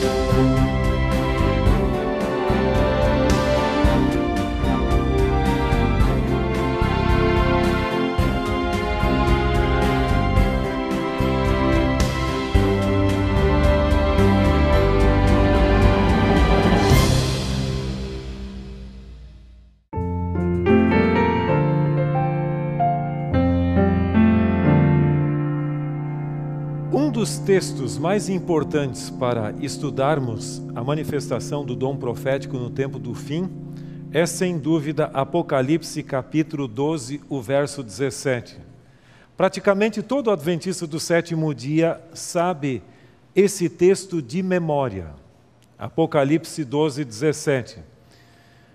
dos textos mais importantes para estudarmos a manifestação do dom profético no tempo do fim é, sem dúvida, Apocalipse capítulo 12, o verso 17. Praticamente todo adventista do sétimo dia sabe esse texto de memória. Apocalipse 12, 17.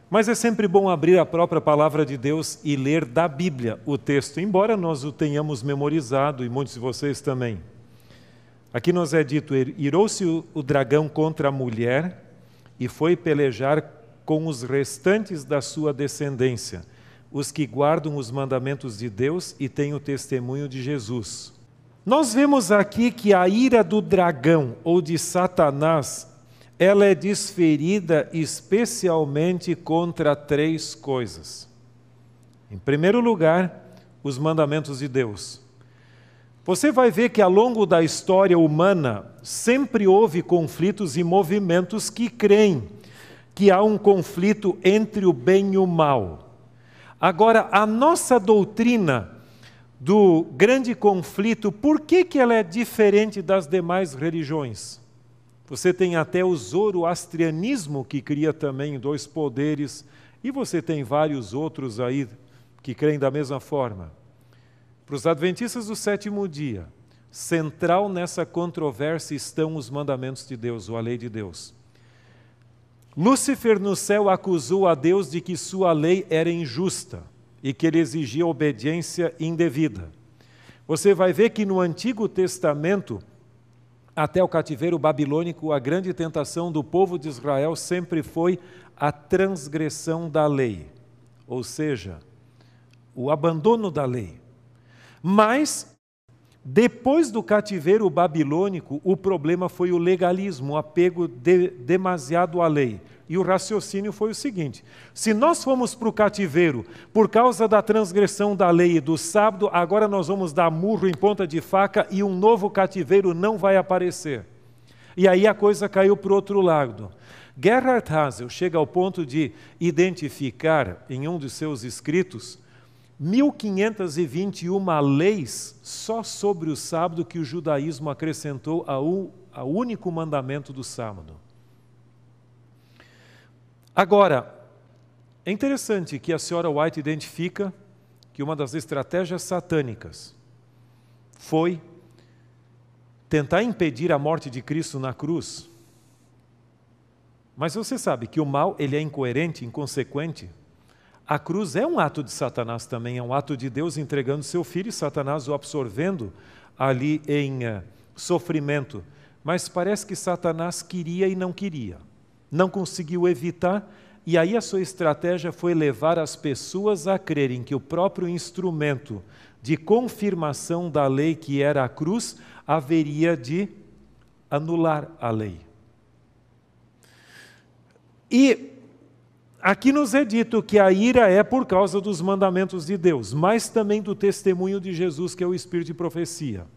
Mas é sempre bom abrir a própria palavra de Deus e ler da Bíblia o texto, embora nós o tenhamos memorizado e muitos de vocês também. Aqui nos é dito: irou-se o dragão contra a mulher e foi pelejar com os restantes da sua descendência, os que guardam os mandamentos de Deus e têm o testemunho de Jesus. Nós vemos aqui que a ira do dragão ou de Satanás, ela é desferida especialmente contra três coisas. Em primeiro lugar, os mandamentos de Deus. Você vai ver que ao longo da história humana sempre houve conflitos e movimentos que creem que há um conflito entre o bem e o mal. Agora, a nossa doutrina do grande conflito, por que, que ela é diferente das demais religiões? Você tem até o zoroastrianismo, que cria também dois poderes, e você tem vários outros aí que creem da mesma forma. Para os adventistas do sétimo dia, central nessa controvérsia estão os mandamentos de Deus, ou a lei de Deus. Lúcifer no céu acusou a Deus de que sua lei era injusta e que ele exigia obediência indevida. Você vai ver que no Antigo Testamento, até o cativeiro babilônico, a grande tentação do povo de Israel sempre foi a transgressão da lei, ou seja, o abandono da lei. Mas, depois do cativeiro babilônico, o problema foi o legalismo, o apego de, demasiado à lei. E o raciocínio foi o seguinte: se nós fomos para o cativeiro por causa da transgressão da lei e do sábado, agora nós vamos dar murro em ponta de faca e um novo cativeiro não vai aparecer. E aí a coisa caiu para o outro lado. Gerhard Hassel chega ao ponto de identificar em um de seus escritos 1521 leis só sobre o sábado que o judaísmo acrescentou ao, ao único mandamento do sábado. Agora, é interessante que a senhora White identifica que uma das estratégias satânicas foi tentar impedir a morte de Cristo na cruz. Mas você sabe que o mal ele é incoerente, inconsequente, a cruz é um ato de Satanás também, é um ato de Deus entregando seu filho e Satanás o absorvendo ali em uh, sofrimento. Mas parece que Satanás queria e não queria, não conseguiu evitar, e aí a sua estratégia foi levar as pessoas a crerem que o próprio instrumento de confirmação da lei, que era a cruz, haveria de anular a lei. E Aqui nos é dito que a ira é por causa dos mandamentos de Deus, mas também do testemunho de Jesus, que é o espírito de profecia.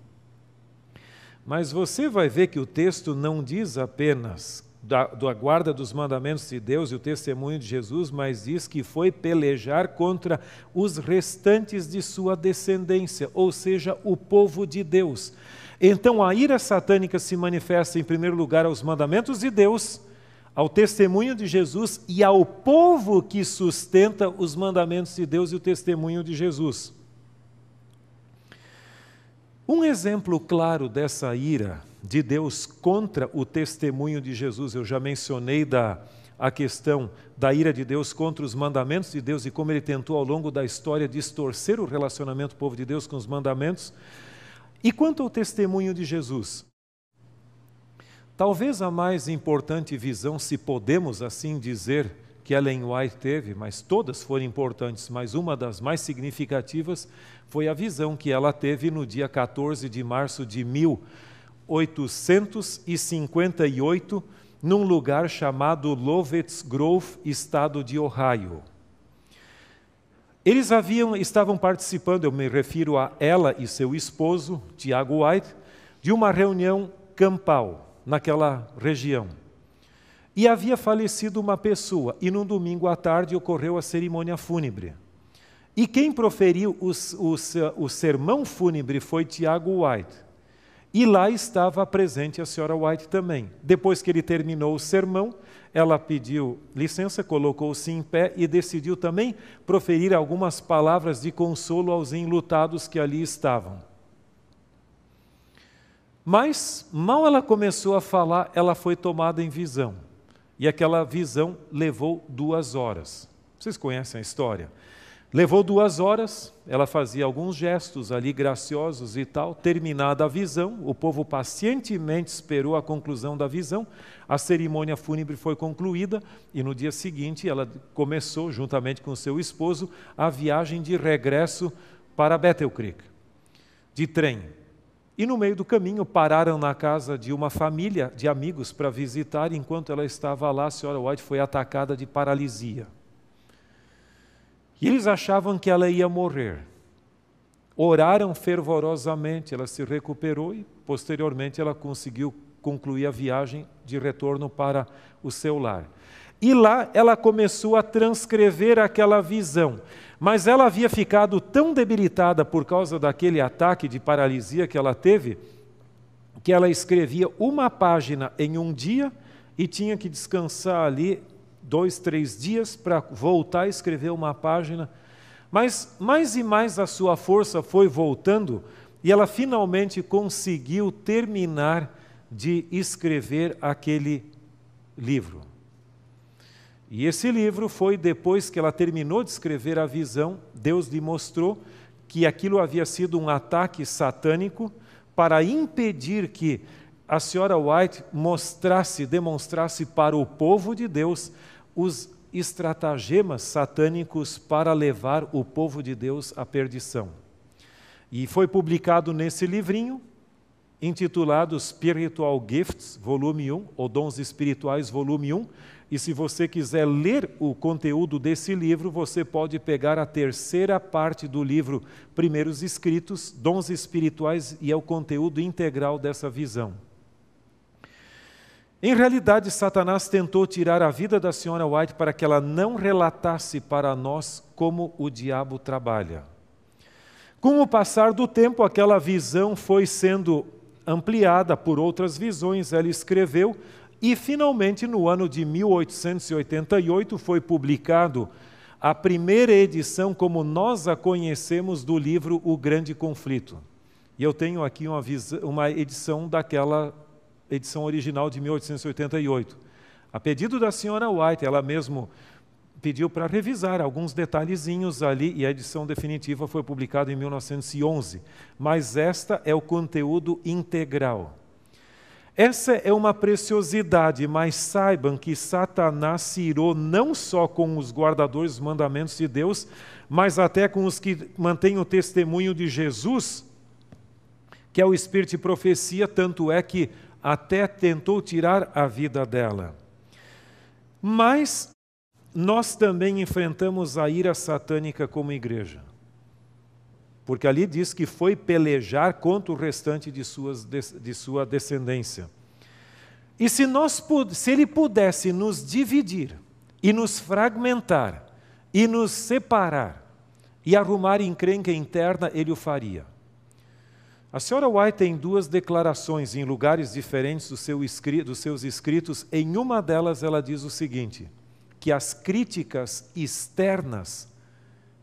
Mas você vai ver que o texto não diz apenas da, da guarda dos mandamentos de Deus e o testemunho de Jesus, mas diz que foi pelejar contra os restantes de sua descendência, ou seja, o povo de Deus. Então a ira satânica se manifesta, em primeiro lugar, aos mandamentos de Deus ao testemunho de Jesus e ao povo que sustenta os mandamentos de Deus e o testemunho de Jesus. Um exemplo claro dessa ira de Deus contra o testemunho de Jesus, eu já mencionei da a questão da ira de Deus contra os mandamentos de Deus e como ele tentou ao longo da história distorcer o relacionamento do povo de Deus com os mandamentos. E quanto ao testemunho de Jesus? Talvez a mais importante visão, se podemos assim dizer, que Ellen White teve, mas todas foram importantes, mas uma das mais significativas foi a visão que ela teve no dia 14 de março de 1899 1858, num lugar chamado Lovett Grove, estado de Ohio. Eles haviam, estavam participando, eu me refiro a ela e seu esposo, Tiago White, de uma reunião campal naquela região. E havia falecido uma pessoa, e num domingo à tarde ocorreu a cerimônia fúnebre. E quem proferiu o, o, o sermão fúnebre foi Tiago White. E lá estava presente a senhora White também. Depois que ele terminou o sermão, ela pediu licença, colocou-se em pé e decidiu também proferir algumas palavras de consolo aos enlutados que ali estavam. Mas, mal ela começou a falar, ela foi tomada em visão. E aquela visão levou duas horas. Vocês conhecem a história? Levou duas horas, ela fazia alguns gestos ali graciosos e tal. Terminada a visão, o povo pacientemente esperou a conclusão da visão. A cerimônia fúnebre foi concluída e no dia seguinte ela começou, juntamente com seu esposo, a viagem de regresso para Bethel Creek, de trem. E no meio do caminho pararam na casa de uma família de amigos para visitar. Enquanto ela estava lá, a senhora White foi atacada de paralisia. E eles achavam que ela ia morrer. Oraram fervorosamente, ela se recuperou e posteriormente ela conseguiu concluir a viagem de retorno para o seu lar. E lá ela começou a transcrever aquela visão. Mas ela havia ficado tão debilitada por causa daquele ataque de paralisia que ela teve, que ela escrevia uma página em um dia e tinha que descansar ali dois, três dias para voltar a escrever uma página. Mas mais e mais a sua força foi voltando e ela finalmente conseguiu terminar de escrever aquele livro. E esse livro foi depois que ela terminou de escrever a visão, Deus lhe mostrou que aquilo havia sido um ataque satânico para impedir que a senhora White mostrasse, demonstrasse para o povo de Deus os estratagemas satânicos para levar o povo de Deus à perdição. E foi publicado nesse livrinho, intitulado Spiritual Gifts, volume 1, ou Dons Espirituais, volume 1. E se você quiser ler o conteúdo desse livro, você pode pegar a terceira parte do livro Primeiros Escritos, Dons Espirituais, e é o conteúdo integral dessa visão. Em realidade, Satanás tentou tirar a vida da senhora White para que ela não relatasse para nós como o diabo trabalha. Com o passar do tempo, aquela visão foi sendo ampliada por outras visões, ela escreveu, e finalmente, no ano de 1888, foi publicado a primeira edição, como nós a conhecemos, do livro O Grande Conflito. E eu tenho aqui uma, uma edição daquela edição original de 1888. A pedido da senhora White, ela mesmo pediu para revisar alguns detalhezinhos ali e a edição definitiva foi publicada em 1911. Mas esta é o conteúdo integral. Essa é uma preciosidade, mas saibam que Satanás se irou não só com os guardadores dos mandamentos de Deus, mas até com os que mantêm o testemunho de Jesus, que é o espírito de profecia, tanto é que até tentou tirar a vida dela. Mas nós também enfrentamos a ira satânica como igreja. Porque ali diz que foi pelejar contra o restante de, suas, de sua descendência. E se, nós, se ele pudesse nos dividir e nos fragmentar e nos separar e arrumar encrenca interna, ele o faria. A senhora White tem duas declarações em lugares diferentes do seu dos seus escritos. Em uma delas, ela diz o seguinte: que as críticas externas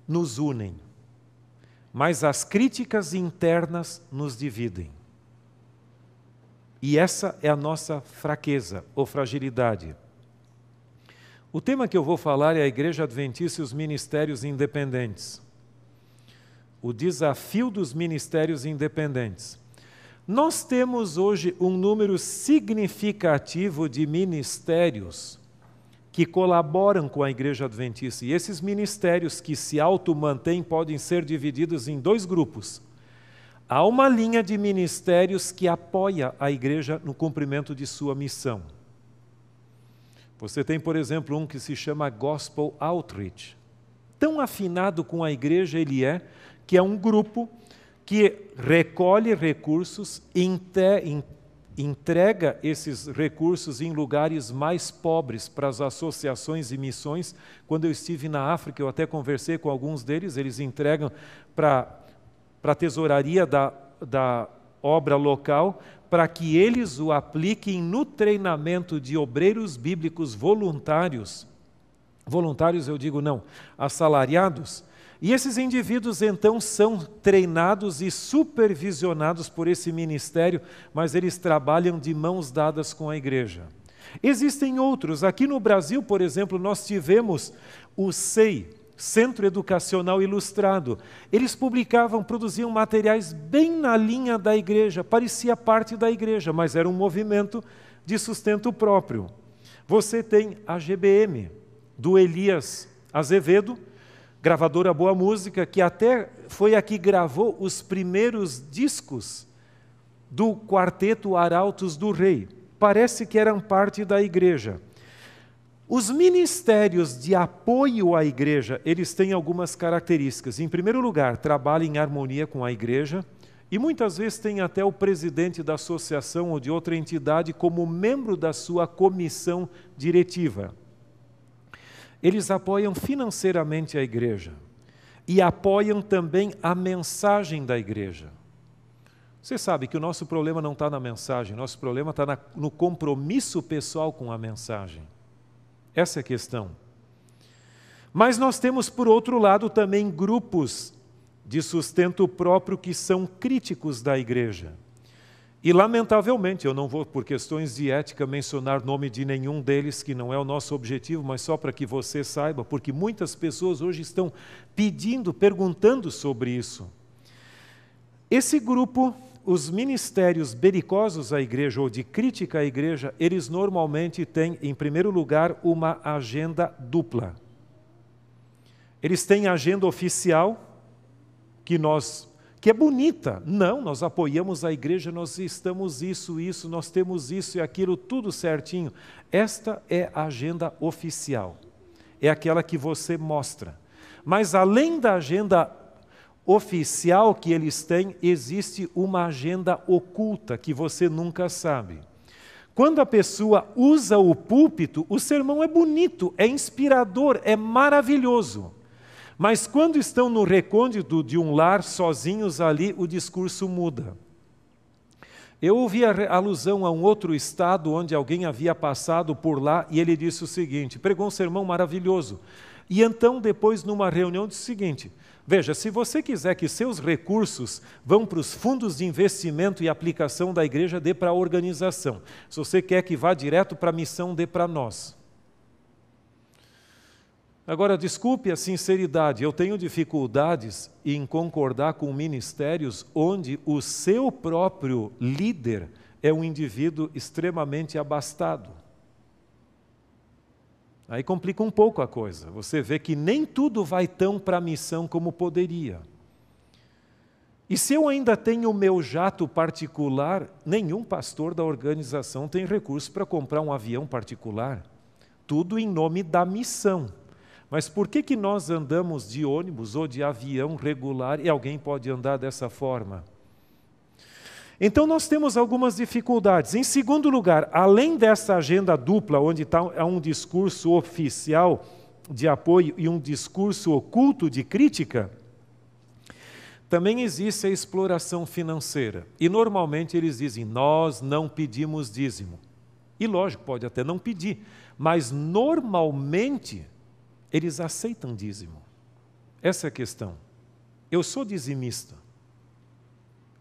nos unem, mas as críticas internas nos dividem. E essa é a nossa fraqueza ou fragilidade. O tema que eu vou falar é a Igreja Adventista e os Ministérios Independentes o desafio dos ministérios independentes. Nós temos hoje um número significativo de ministérios que colaboram com a Igreja Adventista. E esses ministérios que se auto-mantêm podem ser divididos em dois grupos: Há uma linha de ministérios que apoia a igreja no cumprimento de sua missão. Você tem, por exemplo, um que se chama Gospel Outreach. Tão afinado com a igreja ele é, que é um grupo que recolhe recursos, entrega esses recursos em lugares mais pobres para as associações e missões. Quando eu estive na África, eu até conversei com alguns deles, eles entregam para para a tesouraria da, da obra local, para que eles o apliquem no treinamento de obreiros bíblicos voluntários. Voluntários, eu digo não, assalariados. E esses indivíduos então são treinados e supervisionados por esse ministério, mas eles trabalham de mãos dadas com a igreja. Existem outros. Aqui no Brasil, por exemplo, nós tivemos o SEI, Centro Educacional Ilustrado. Eles publicavam, produziam materiais bem na linha da igreja, parecia parte da igreja, mas era um movimento de sustento próprio. Você tem a GBM, do Elias Azevedo, gravadora Boa Música, que até foi a que gravou os primeiros discos do quarteto Arautos do Rei. Parece que eram parte da igreja. Os ministérios de apoio à igreja, eles têm algumas características. Em primeiro lugar, trabalham em harmonia com a igreja e muitas vezes tem até o presidente da associação ou de outra entidade como membro da sua comissão diretiva. Eles apoiam financeiramente a igreja e apoiam também a mensagem da igreja. Você sabe que o nosso problema não está na mensagem, nosso problema está no compromisso pessoal com a mensagem. Essa é a questão. Mas nós temos, por outro lado, também grupos de sustento próprio que são críticos da igreja. E, lamentavelmente, eu não vou, por questões de ética, mencionar nome de nenhum deles, que não é o nosso objetivo, mas só para que você saiba, porque muitas pessoas hoje estão pedindo, perguntando sobre isso. Esse grupo os ministérios belicosos à igreja ou de crítica à igreja, eles normalmente têm, em primeiro lugar, uma agenda dupla. Eles têm agenda oficial, que nós que é bonita. Não, nós apoiamos a igreja, nós estamos isso, isso, nós temos isso e aquilo, tudo certinho. Esta é a agenda oficial. É aquela que você mostra. Mas além da agenda oficial que eles têm, existe uma agenda oculta que você nunca sabe. Quando a pessoa usa o púlpito, o sermão é bonito, é inspirador, é maravilhoso. Mas quando estão no recôndito de um lar sozinhos ali, o discurso muda. Eu ouvi a alusão a um outro estado onde alguém havia passado por lá e ele disse o seguinte: pregou um sermão maravilhoso. E então, depois, numa reunião, disse o seguinte: Veja, se você quiser que seus recursos vão para os fundos de investimento e aplicação da igreja, dê para a organização. Se você quer que vá direto para a missão, dê para nós. Agora, desculpe a sinceridade, eu tenho dificuldades em concordar com ministérios onde o seu próprio líder é um indivíduo extremamente abastado. Aí complica um pouco a coisa. Você vê que nem tudo vai tão para a missão como poderia. E se eu ainda tenho o meu jato particular, nenhum pastor da organização tem recurso para comprar um avião particular. Tudo em nome da missão. Mas por que, que nós andamos de ônibus ou de avião regular e alguém pode andar dessa forma? Então, nós temos algumas dificuldades. Em segundo lugar, além dessa agenda dupla, onde está um discurso oficial de apoio e um discurso oculto de crítica, também existe a exploração financeira. E normalmente eles dizem: nós não pedimos dízimo. E lógico, pode até não pedir, mas normalmente eles aceitam dízimo. Essa é a questão. Eu sou dizimista.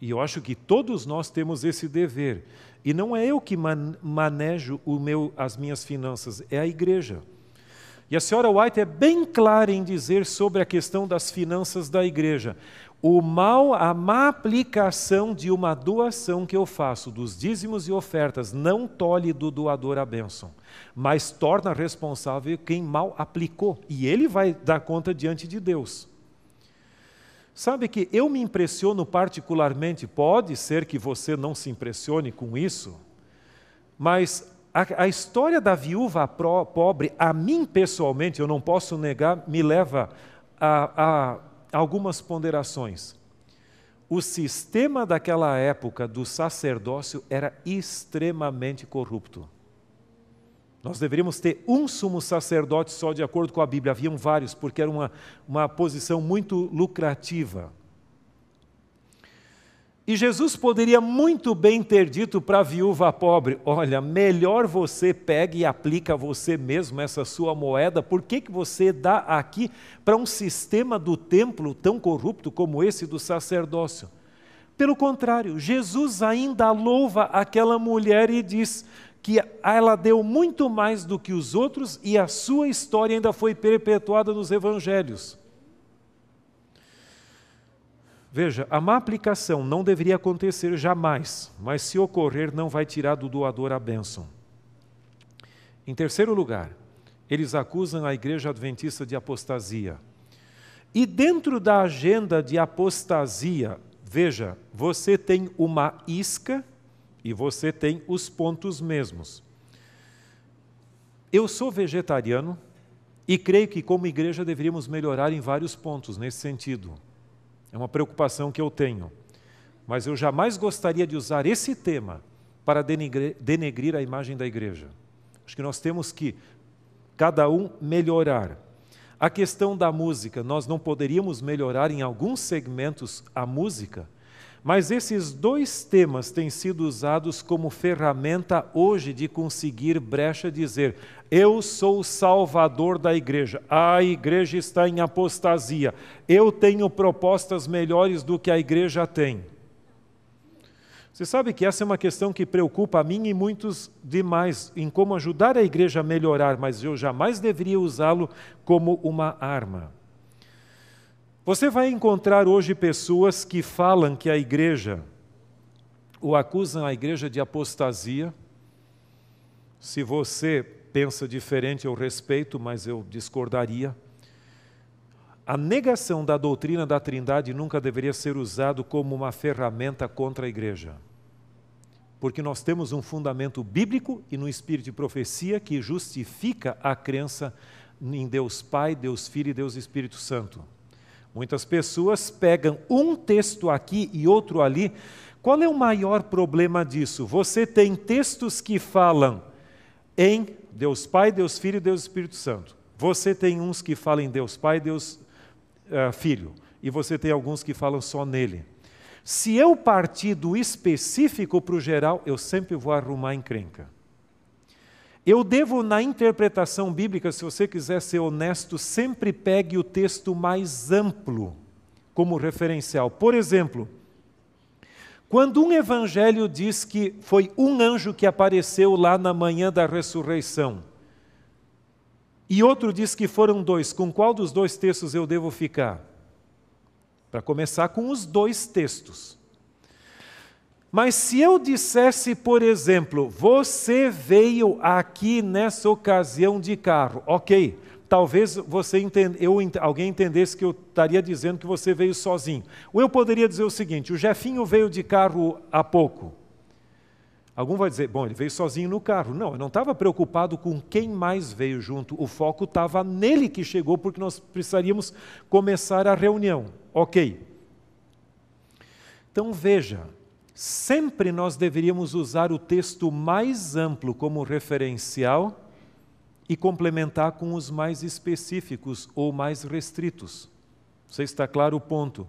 E eu acho que todos nós temos esse dever. E não é eu que man manejo meu, as minhas finanças, é a igreja. E a senhora White é bem clara em dizer sobre a questão das finanças da igreja. O mal, a má aplicação de uma doação que eu faço, dos dízimos e ofertas, não tolhe do doador a bênção, mas torna responsável quem mal aplicou. E ele vai dar conta diante de Deus. Sabe que eu me impressiono particularmente, pode ser que você não se impressione com isso, mas a, a história da viúva pobre, a mim pessoalmente, eu não posso negar, me leva a, a algumas ponderações. O sistema daquela época do sacerdócio era extremamente corrupto. Nós deveríamos ter um sumo sacerdote só de acordo com a Bíblia. Haviam vários, porque era uma, uma posição muito lucrativa. E Jesus poderia muito bem ter dito para a viúva pobre: Olha, melhor você pegue e aplica você mesmo essa sua moeda, por que, que você dá aqui para um sistema do templo tão corrupto como esse do sacerdócio? Pelo contrário, Jesus ainda louva aquela mulher e diz: que ela deu muito mais do que os outros e a sua história ainda foi perpetuada nos evangelhos. Veja, a má aplicação não deveria acontecer jamais, mas se ocorrer, não vai tirar do doador a bênção. Em terceiro lugar, eles acusam a igreja adventista de apostasia. E dentro da agenda de apostasia, veja, você tem uma isca e você tem os pontos mesmos. Eu sou vegetariano e creio que, como igreja, deveríamos melhorar em vários pontos nesse sentido. É uma preocupação que eu tenho. Mas eu jamais gostaria de usar esse tema para denegrir, a imagem da igreja. Acho que nós temos que, cada um, melhorar. A questão da música, nós não poderíamos melhorar em alguns segmentos a música, mas esses dois temas têm sido usados como ferramenta hoje de conseguir brecha dizer: eu sou o salvador da igreja, a igreja está em apostasia, eu tenho propostas melhores do que a igreja tem. Você sabe que essa é uma questão que preocupa a mim e muitos demais em como ajudar a igreja a melhorar, mas eu jamais deveria usá-lo como uma arma. Você vai encontrar hoje pessoas que falam que a igreja, ou acusam a igreja de apostasia. Se você pensa diferente, eu respeito, mas eu discordaria. A negação da doutrina da Trindade nunca deveria ser usado como uma ferramenta contra a igreja. Porque nós temos um fundamento bíblico e no espírito de profecia que justifica a crença em Deus Pai, Deus Filho e Deus Espírito Santo. Muitas pessoas pegam um texto aqui e outro ali. Qual é o maior problema disso? Você tem textos que falam em Deus Pai, Deus Filho e Deus Espírito Santo. Você tem uns que falam em Deus Pai, Deus uh, Filho. E você tem alguns que falam só nele. Se eu partir do específico para o geral, eu sempre vou arrumar encrenca. Eu devo, na interpretação bíblica, se você quiser ser honesto, sempre pegue o texto mais amplo como referencial. Por exemplo, quando um evangelho diz que foi um anjo que apareceu lá na manhã da ressurreição, e outro diz que foram dois, com qual dos dois textos eu devo ficar? Para começar com os dois textos. Mas se eu dissesse, por exemplo, você veio aqui nessa ocasião de carro, ok, talvez você entenda, eu, alguém entendesse que eu estaria dizendo que você veio sozinho. Ou eu poderia dizer o seguinte: o Jefinho veio de carro há pouco. Algum vai dizer, bom, ele veio sozinho no carro. Não, eu não estava preocupado com quem mais veio junto. O foco estava nele que chegou, porque nós precisaríamos começar a reunião. Ok. Então veja, sempre nós deveríamos usar o texto mais amplo como referencial e complementar com os mais específicos ou mais restritos. Você está claro o ponto?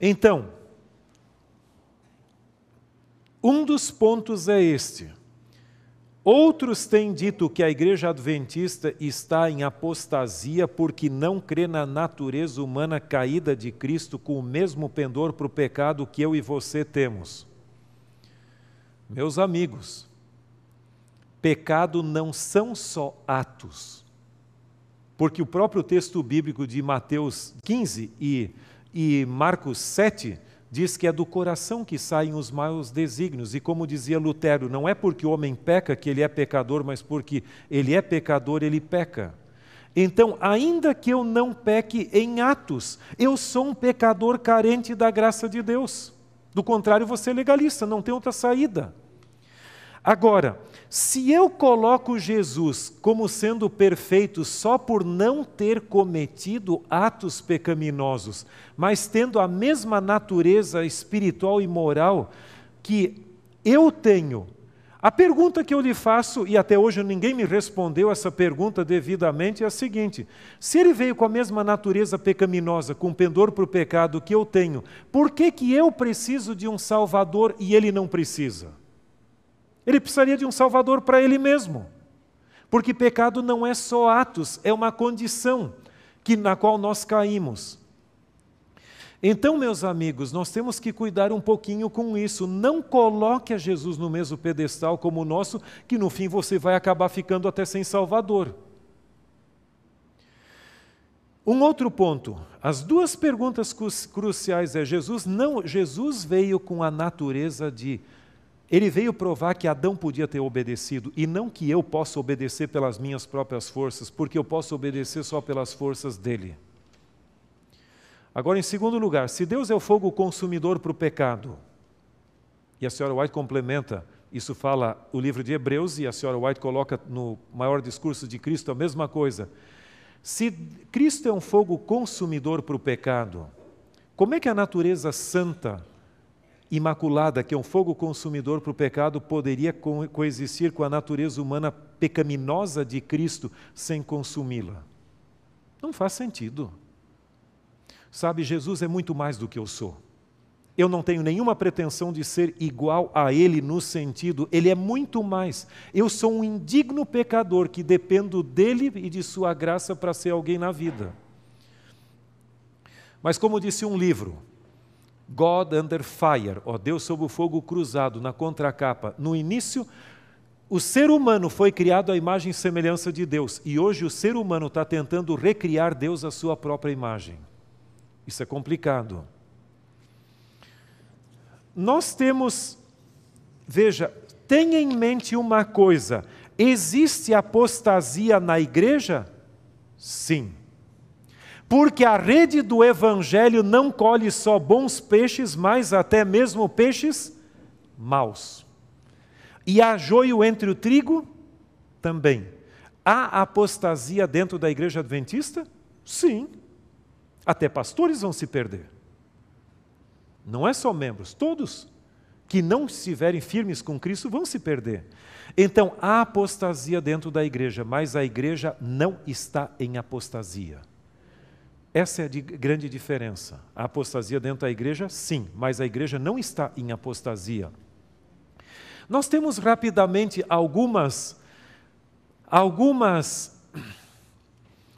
Então, um dos pontos é este. Outros têm dito que a igreja adventista está em apostasia porque não crê na natureza humana caída de Cristo com o mesmo pendor para o pecado que eu e você temos. Meus amigos, pecado não são só atos, porque o próprio texto bíblico de Mateus 15 e, e Marcos 7 diz que é do coração que saem os maus desígnios. E como dizia Lutero, não é porque o homem peca que ele é pecador, mas porque ele é pecador, ele peca. Então, ainda que eu não peque em atos, eu sou um pecador carente da graça de Deus. Do contrário, você é legalista, não tem outra saída. Agora, se eu coloco Jesus como sendo perfeito só por não ter cometido atos pecaminosos, mas tendo a mesma natureza espiritual e moral que eu tenho, a pergunta que eu lhe faço, e até hoje ninguém me respondeu essa pergunta devidamente, é a seguinte: se ele veio com a mesma natureza pecaminosa, com pendor para o pecado que eu tenho, por que, que eu preciso de um Salvador e ele não precisa? Ele precisaria de um Salvador para ele mesmo. Porque pecado não é só atos, é uma condição que, na qual nós caímos. Então, meus amigos, nós temos que cuidar um pouquinho com isso. Não coloque a Jesus no mesmo pedestal como o nosso, que no fim você vai acabar ficando até sem Salvador. Um outro ponto, as duas perguntas cruciais é Jesus não, Jesus veio com a natureza de ele veio provar que Adão podia ter obedecido e não que eu possa obedecer pelas minhas próprias forças, porque eu posso obedecer só pelas forças dele. Agora, em segundo lugar, se Deus é o fogo consumidor para o pecado, e a senhora White complementa, isso fala o livro de Hebreus, e a senhora White coloca no maior discurso de Cristo a mesma coisa. Se Cristo é um fogo consumidor para o pecado, como é que a natureza santa, imaculada, que é um fogo consumidor para o pecado, poderia co coexistir com a natureza humana pecaminosa de Cristo sem consumi-la? Não faz sentido. Sabe, Jesus é muito mais do que eu sou. Eu não tenho nenhuma pretensão de ser igual a Ele no sentido, Ele é muito mais. Eu sou um indigno pecador que dependo dele e de Sua graça para ser alguém na vida. Mas, como disse um livro, God Under Fire, ó Deus sob o fogo cruzado, na contracapa, no início, o ser humano foi criado à imagem e semelhança de Deus, e hoje o ser humano está tentando recriar Deus à sua própria imagem. Isso é complicado. Nós temos, veja, tenha em mente uma coisa: existe apostasia na igreja? Sim. Porque a rede do evangelho não colhe só bons peixes, mas até mesmo peixes maus. E há joio entre o trigo? Também. Há apostasia dentro da igreja adventista? Sim. Até pastores vão se perder. Não é só membros, todos que não estiverem firmes com Cristo vão se perder. Então, há apostasia dentro da igreja, mas a igreja não está em apostasia. Essa é a grande diferença. A apostasia dentro da igreja, sim, mas a igreja não está em apostasia. Nós temos rapidamente algumas algumas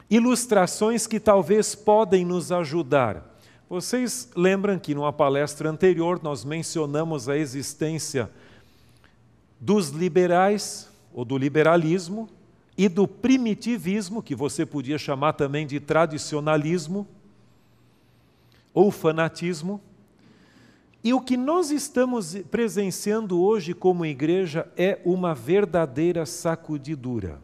ilustrações que talvez podem nos ajudar. Vocês lembram que numa palestra anterior nós mencionamos a existência dos liberais ou do liberalismo e do primitivismo, que você podia chamar também de tradicionalismo ou fanatismo. E o que nós estamos presenciando hoje como igreja é uma verdadeira sacudidura.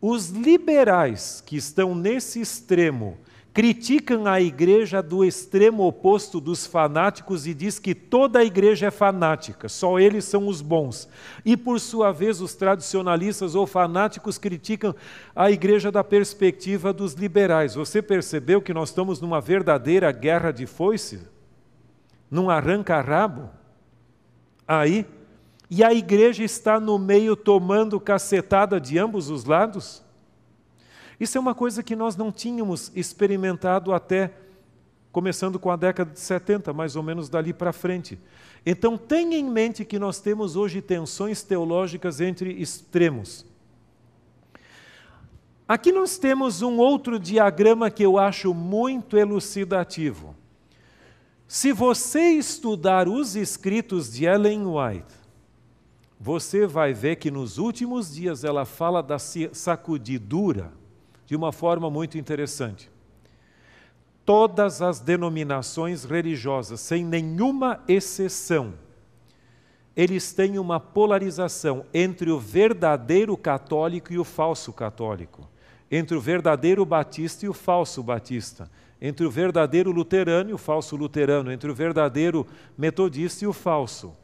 Os liberais que estão nesse extremo criticam a igreja do extremo oposto dos fanáticos e diz que toda a igreja é fanática, só eles são os bons. E por sua vez, os tradicionalistas ou fanáticos criticam a igreja da perspectiva dos liberais. Você percebeu que nós estamos numa verdadeira guerra de foice? Num arranca-rabo? Aí e a igreja está no meio tomando cacetada de ambos os lados? Isso é uma coisa que nós não tínhamos experimentado até começando com a década de 70, mais ou menos dali para frente. Então tenha em mente que nós temos hoje tensões teológicas entre extremos. Aqui nós temos um outro diagrama que eu acho muito elucidativo. Se você estudar os escritos de Ellen White, você vai ver que nos últimos dias ela fala da sacudidura de uma forma muito interessante. Todas as denominações religiosas, sem nenhuma exceção, eles têm uma polarização entre o verdadeiro católico e o falso católico. entre o verdadeiro batista e o falso batista, entre o verdadeiro luterano e o falso luterano, entre o verdadeiro metodista e o falso.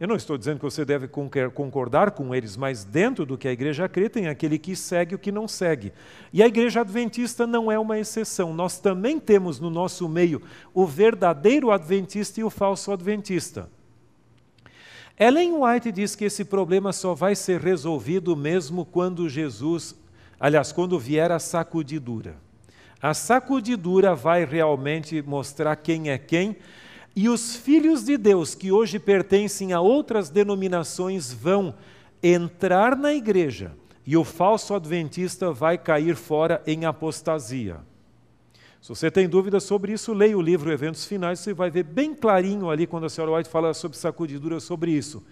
Eu não estou dizendo que você deve concordar com eles, mas dentro do que a igreja crê, tem aquele que segue o que não segue. E a igreja adventista não é uma exceção. Nós também temos no nosso meio o verdadeiro adventista e o falso adventista. Ellen White diz que esse problema só vai ser resolvido mesmo quando Jesus, aliás, quando vier a sacudidura. A sacudidura vai realmente mostrar quem é quem e os filhos de Deus, que hoje pertencem a outras denominações, vão entrar na igreja e o falso adventista vai cair fora em apostasia. Se você tem dúvidas sobre isso, leia o livro Eventos Finais, você vai ver bem clarinho ali quando a senhora White fala sobre sacudidura sobre isso.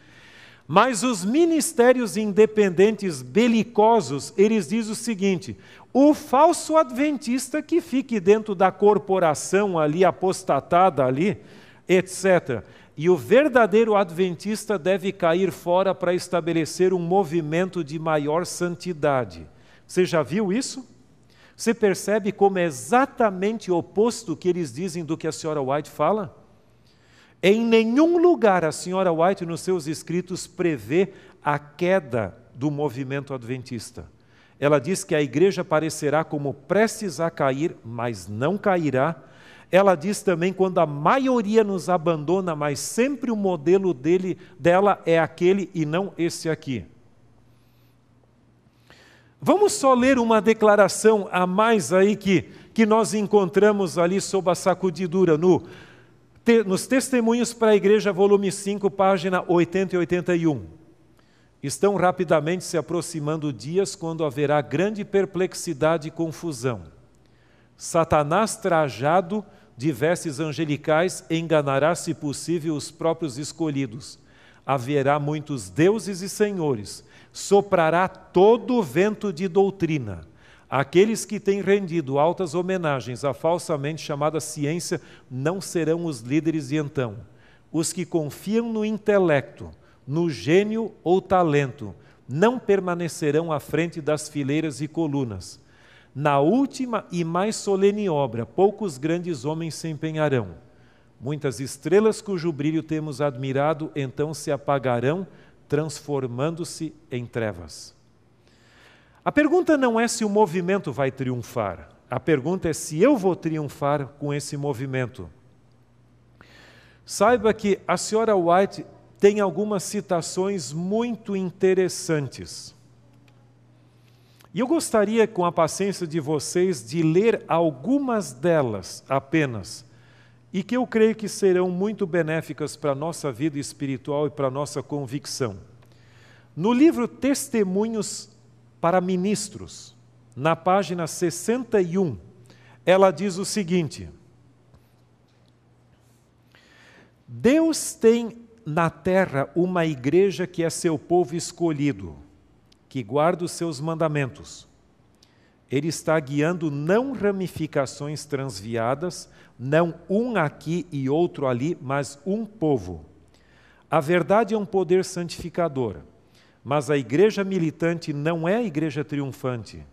Mas os ministérios independentes belicosos, eles dizem o seguinte: o falso adventista que fique dentro da corporação ali, apostatada ali, etc. E o verdadeiro adventista deve cair fora para estabelecer um movimento de maior santidade. Você já viu isso? Você percebe como é exatamente o oposto que eles dizem do que a senhora White fala? Em nenhum lugar a senhora White, nos seus escritos, prevê a queda do movimento adventista. Ela diz que a igreja parecerá como prestes a cair, mas não cairá, ela diz também quando a maioria nos abandona, mas sempre o modelo dele, dela é aquele e não esse aqui. Vamos só ler uma declaração a mais aí que, que nós encontramos ali sob a sacudidura, no, nos Testemunhos para a Igreja, volume 5, página 80 e 81. Estão rapidamente se aproximando dias quando haverá grande perplexidade e confusão. Satanás trajado de vestes angelicais enganará, se possível, os próprios escolhidos. Haverá muitos deuses e senhores, soprará todo o vento de doutrina. Aqueles que têm rendido altas homenagens à falsamente chamada ciência não serão os líderes de então. Os que confiam no intelecto, no gênio ou talento, não permanecerão à frente das fileiras e colunas na última e mais solene obra, poucos grandes homens se empenharão. Muitas estrelas cujo brilho temos admirado, então se apagarão, transformando-se em trevas. A pergunta não é se o movimento vai triunfar, a pergunta é se eu vou triunfar com esse movimento. Saiba que a senhora White tem algumas citações muito interessantes. E eu gostaria, com a paciência de vocês, de ler algumas delas apenas, e que eu creio que serão muito benéficas para a nossa vida espiritual e para a nossa convicção. No livro Testemunhos para Ministros, na página 61, ela diz o seguinte: Deus tem na terra uma igreja que é seu povo escolhido que guarda os seus mandamentos. Ele está guiando não ramificações transviadas, não um aqui e outro ali, mas um povo. A verdade é um poder santificador, mas a igreja militante não é a igreja triunfante.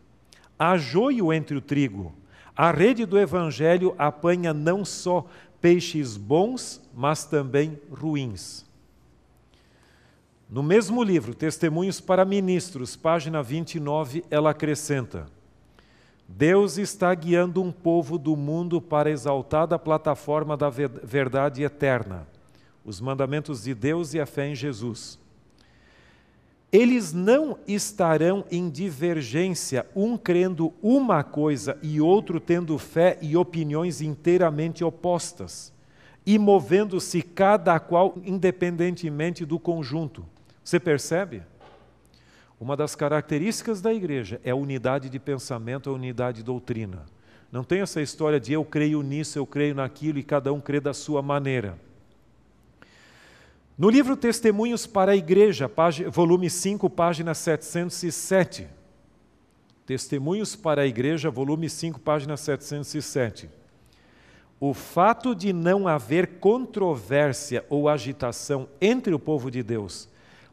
Há joio entre o trigo. A rede do evangelho apanha não só peixes bons, mas também ruins. No mesmo livro, Testemunhos para Ministros, página 29, ela acrescenta: Deus está guiando um povo do mundo para a exaltada plataforma da verdade eterna, os mandamentos de Deus e a fé em Jesus. Eles não estarão em divergência, um crendo uma coisa e outro tendo fé e opiniões inteiramente opostas, e movendo-se cada qual independentemente do conjunto. Você percebe? Uma das características da igreja é a unidade de pensamento, a unidade de doutrina. Não tem essa história de eu creio nisso, eu creio naquilo e cada um crê da sua maneira. No livro Testemunhos para a Igreja, volume 5, página 707. Testemunhos para a Igreja, volume 5, página 707. O fato de não haver controvérsia ou agitação entre o povo de Deus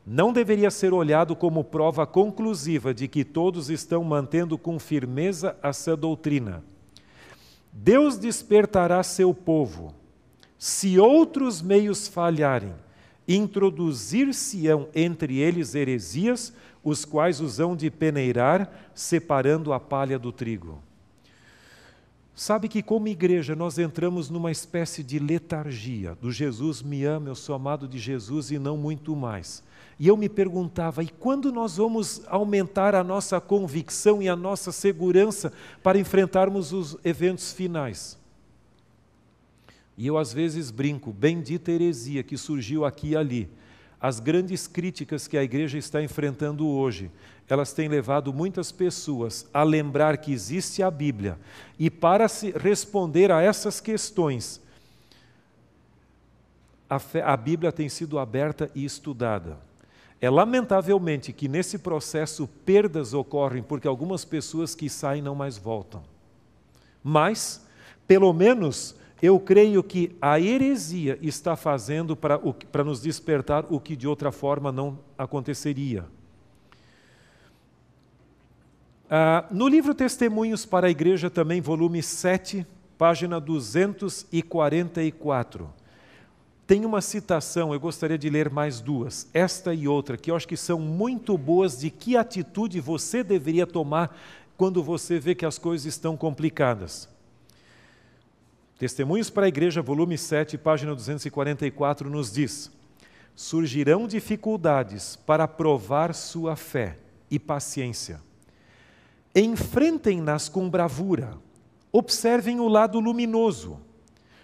não deveria ser olhado como prova conclusiva de que todos estão mantendo com firmeza essa doutrina. Deus despertará seu povo. Se outros meios falharem, introduzir-se-ão entre eles heresias, os quais os hão de peneirar, separando a palha do trigo. Sabe que, como igreja, nós entramos numa espécie de letargia do Jesus me ama, eu sou amado de Jesus e não muito mais. E eu me perguntava, e quando nós vamos aumentar a nossa convicção e a nossa segurança para enfrentarmos os eventos finais? E eu às vezes brinco, bendita heresia que surgiu aqui e ali. As grandes críticas que a igreja está enfrentando hoje, elas têm levado muitas pessoas a lembrar que existe a Bíblia. E para se responder a essas questões, a, fé, a Bíblia tem sido aberta e estudada. É lamentavelmente que nesse processo perdas ocorrem porque algumas pessoas que saem não mais voltam. Mas, pelo menos, eu creio que a heresia está fazendo para, nos despertar o que de outra forma não aconteceria. Ah, no livro Testemunhos para a Igreja, também, volume 7, página 244, tem uma citação, eu gostaria de ler mais duas, esta e outra, que eu acho que são muito boas de que atitude você deveria tomar quando você vê que as coisas estão complicadas. Testemunhos para a Igreja, volume 7, página 244, nos diz: Surgirão dificuldades para provar sua fé e paciência. Enfrentem-nas com bravura, observem o lado luminoso.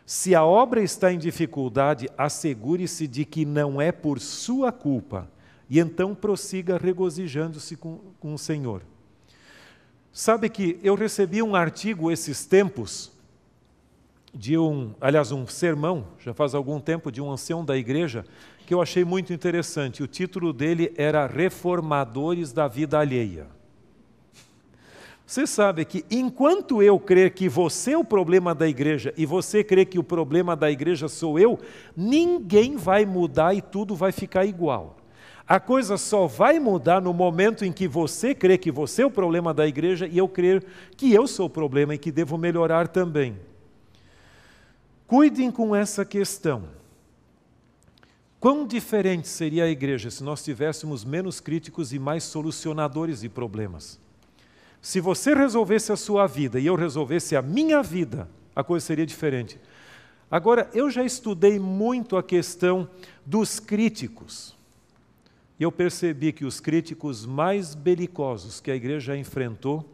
Se a obra está em dificuldade, assegure-se de que não é por sua culpa, e então prossiga regozijando-se com, com o Senhor. Sabe que eu recebi um artigo esses tempos de um, aliás, um sermão, já faz algum tempo, de um ancião da igreja, que eu achei muito interessante. O título dele era Reformadores da Vida Alheia. Você sabe que enquanto eu crer que você é o problema da igreja e você crê que o problema da igreja sou eu, ninguém vai mudar e tudo vai ficar igual. A coisa só vai mudar no momento em que você crê que você é o problema da igreja e eu crer que eu sou o problema e que devo melhorar também. Cuidem com essa questão. Quão diferente seria a igreja se nós tivéssemos menos críticos e mais solucionadores de problemas? Se você resolvesse a sua vida e eu resolvesse a minha vida, a coisa seria diferente. Agora, eu já estudei muito a questão dos críticos. E eu percebi que os críticos mais belicosos que a igreja enfrentou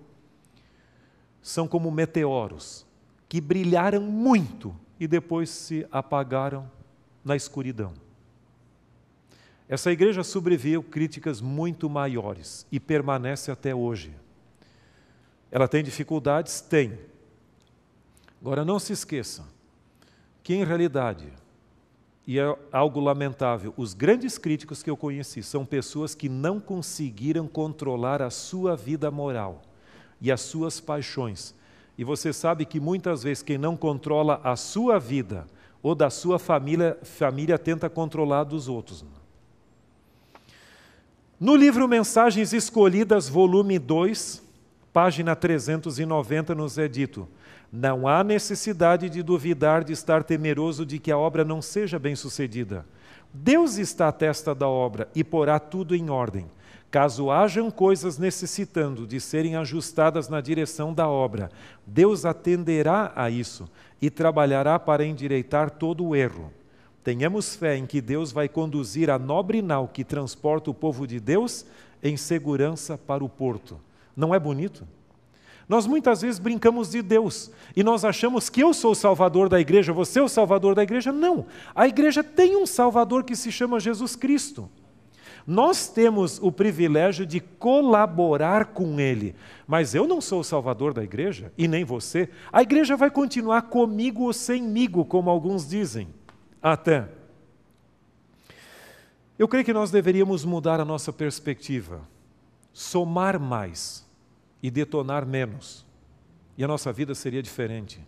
são como meteoros, que brilharam muito e depois se apagaram na escuridão. Essa igreja sobreviveu críticas muito maiores e permanece até hoje. Ela tem dificuldades? Tem. Agora não se esqueça que, em realidade, e é algo lamentável, os grandes críticos que eu conheci são pessoas que não conseguiram controlar a sua vida moral e as suas paixões e você sabe que muitas vezes quem não controla a sua vida ou da sua família, família tenta controlar dos outros. No livro Mensagens Escolhidas, volume 2, página 390, nos é dito: Não há necessidade de duvidar de estar temeroso de que a obra não seja bem-sucedida. Deus está à testa da obra e porá tudo em ordem. Caso hajam coisas necessitando de serem ajustadas na direção da obra, Deus atenderá a isso e trabalhará para endireitar todo o erro. Tenhamos fé em que Deus vai conduzir a nobre nau que transporta o povo de Deus em segurança para o porto. Não é bonito? Nós muitas vezes brincamos de Deus e nós achamos que eu sou o salvador da igreja, você é o salvador da igreja. Não. A igreja tem um salvador que se chama Jesus Cristo. Nós temos o privilégio de colaborar com Ele, mas eu não sou o salvador da igreja e nem você. A igreja vai continuar comigo ou semigo, como alguns dizem, até. Eu creio que nós deveríamos mudar a nossa perspectiva, somar mais e detonar menos, e a nossa vida seria diferente.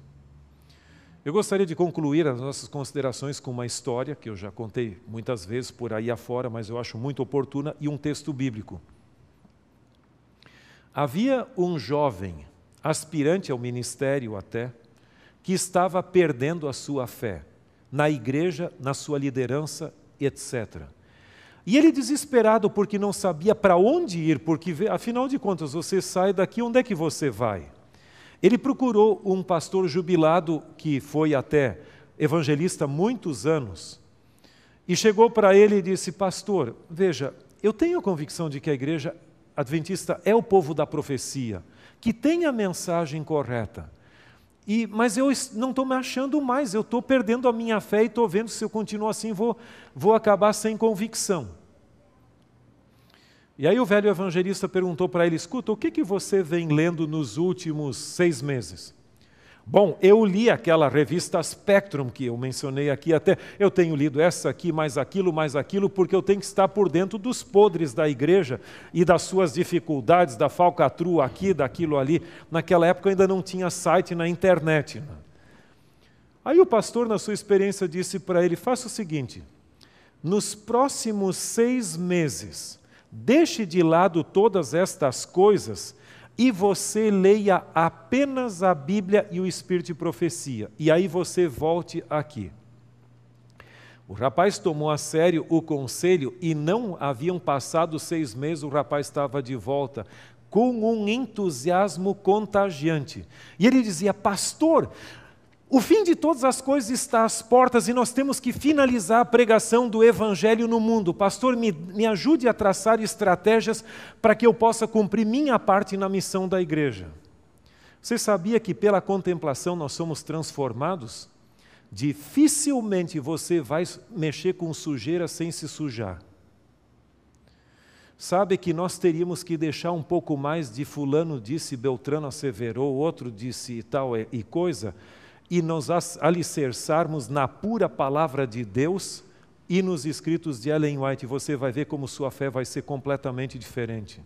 Eu gostaria de concluir as nossas considerações com uma história que eu já contei muitas vezes por aí afora, mas eu acho muito oportuna, e um texto bíblico. Havia um jovem, aspirante ao ministério até, que estava perdendo a sua fé na igreja, na sua liderança, etc. E ele desesperado porque não sabia para onde ir, porque afinal de contas você sai daqui, onde é que você vai? Ele procurou um pastor jubilado que foi até evangelista muitos anos e chegou para ele e disse: Pastor, veja, eu tenho a convicção de que a igreja adventista é o povo da profecia, que tem a mensagem correta. E, mas eu não estou me achando mais, eu estou perdendo a minha fé e estou vendo se eu continuo assim, vou, vou acabar sem convicção. E aí o velho evangelista perguntou para ele: escuta, o que, que você vem lendo nos últimos seis meses? Bom, eu li aquela revista Spectrum que eu mencionei aqui, até eu tenho lido essa aqui, mais aquilo, mais aquilo, porque eu tenho que estar por dentro dos podres da igreja e das suas dificuldades, da falcatrua aqui, daquilo ali. Naquela época ainda não tinha site na internet. Né? Aí o pastor, na sua experiência, disse para ele: faça o seguinte, nos próximos seis meses, deixe de lado todas estas coisas e você leia apenas a Bíblia e o Espírito de profecia, e aí você volte aqui. O rapaz tomou a sério o conselho e não haviam passado seis meses, o rapaz estava de volta com um entusiasmo contagiante. E ele dizia: Pastor, o fim de todas as coisas está às portas e nós temos que finalizar a pregação do Evangelho no mundo. Pastor, me, me ajude a traçar estratégias para que eu possa cumprir minha parte na missão da igreja. Você sabia que pela contemplação nós somos transformados? Dificilmente você vai mexer com sujeira sem se sujar. Sabe que nós teríamos que deixar um pouco mais de fulano disse, Beltrano asseverou, outro disse tal e coisa, e nos alicerçarmos na pura palavra de Deus e nos escritos de Ellen White, você vai ver como sua fé vai ser completamente diferente.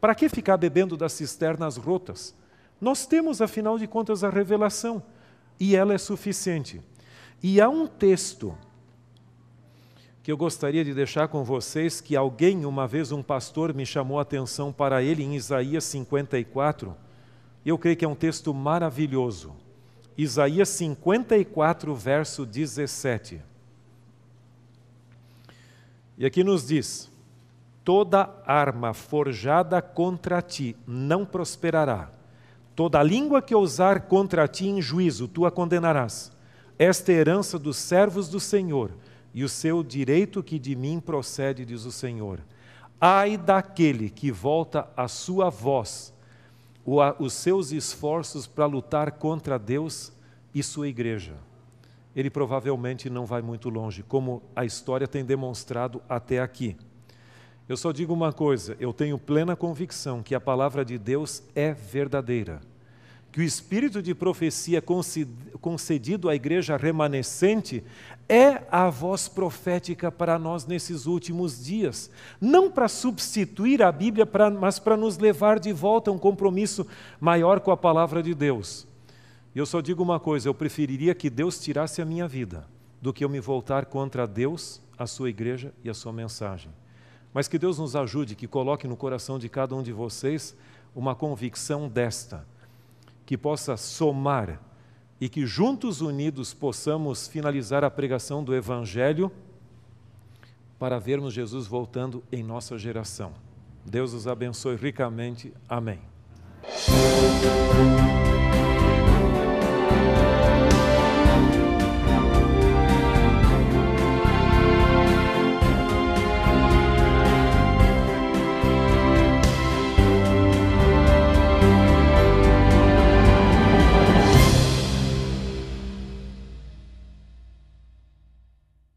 Para que ficar bebendo das cisternas rotas? Nós temos, afinal de contas, a revelação e ela é suficiente. E há um texto que eu gostaria de deixar com vocês, que alguém, uma vez um pastor, me chamou a atenção para ele em Isaías 54. Eu creio que é um texto maravilhoso. Isaías 54, verso 17. E aqui nos diz: Toda arma forjada contra ti não prosperará. Toda língua que ousar contra ti em juízo, tu a condenarás. Esta é a herança dos servos do Senhor e o seu direito que de mim procede, diz o Senhor. Ai daquele que volta a sua voz os seus esforços para lutar contra Deus e sua igreja. Ele provavelmente não vai muito longe, como a história tem demonstrado até aqui. Eu só digo uma coisa: eu tenho plena convicção que a palavra de Deus é verdadeira, que o espírito de profecia concedido à igreja remanescente é a voz profética para nós nesses últimos dias. Não para substituir a Bíblia, mas para nos levar de volta a um compromisso maior com a palavra de Deus. E eu só digo uma coisa: eu preferiria que Deus tirasse a minha vida do que eu me voltar contra Deus, a sua igreja e a sua mensagem. Mas que Deus nos ajude, que coloque no coração de cada um de vocês uma convicção desta, que possa somar e que juntos unidos possamos finalizar a pregação do Evangelho para vermos Jesus voltando em nossa geração. Deus os abençoe ricamente. Amém.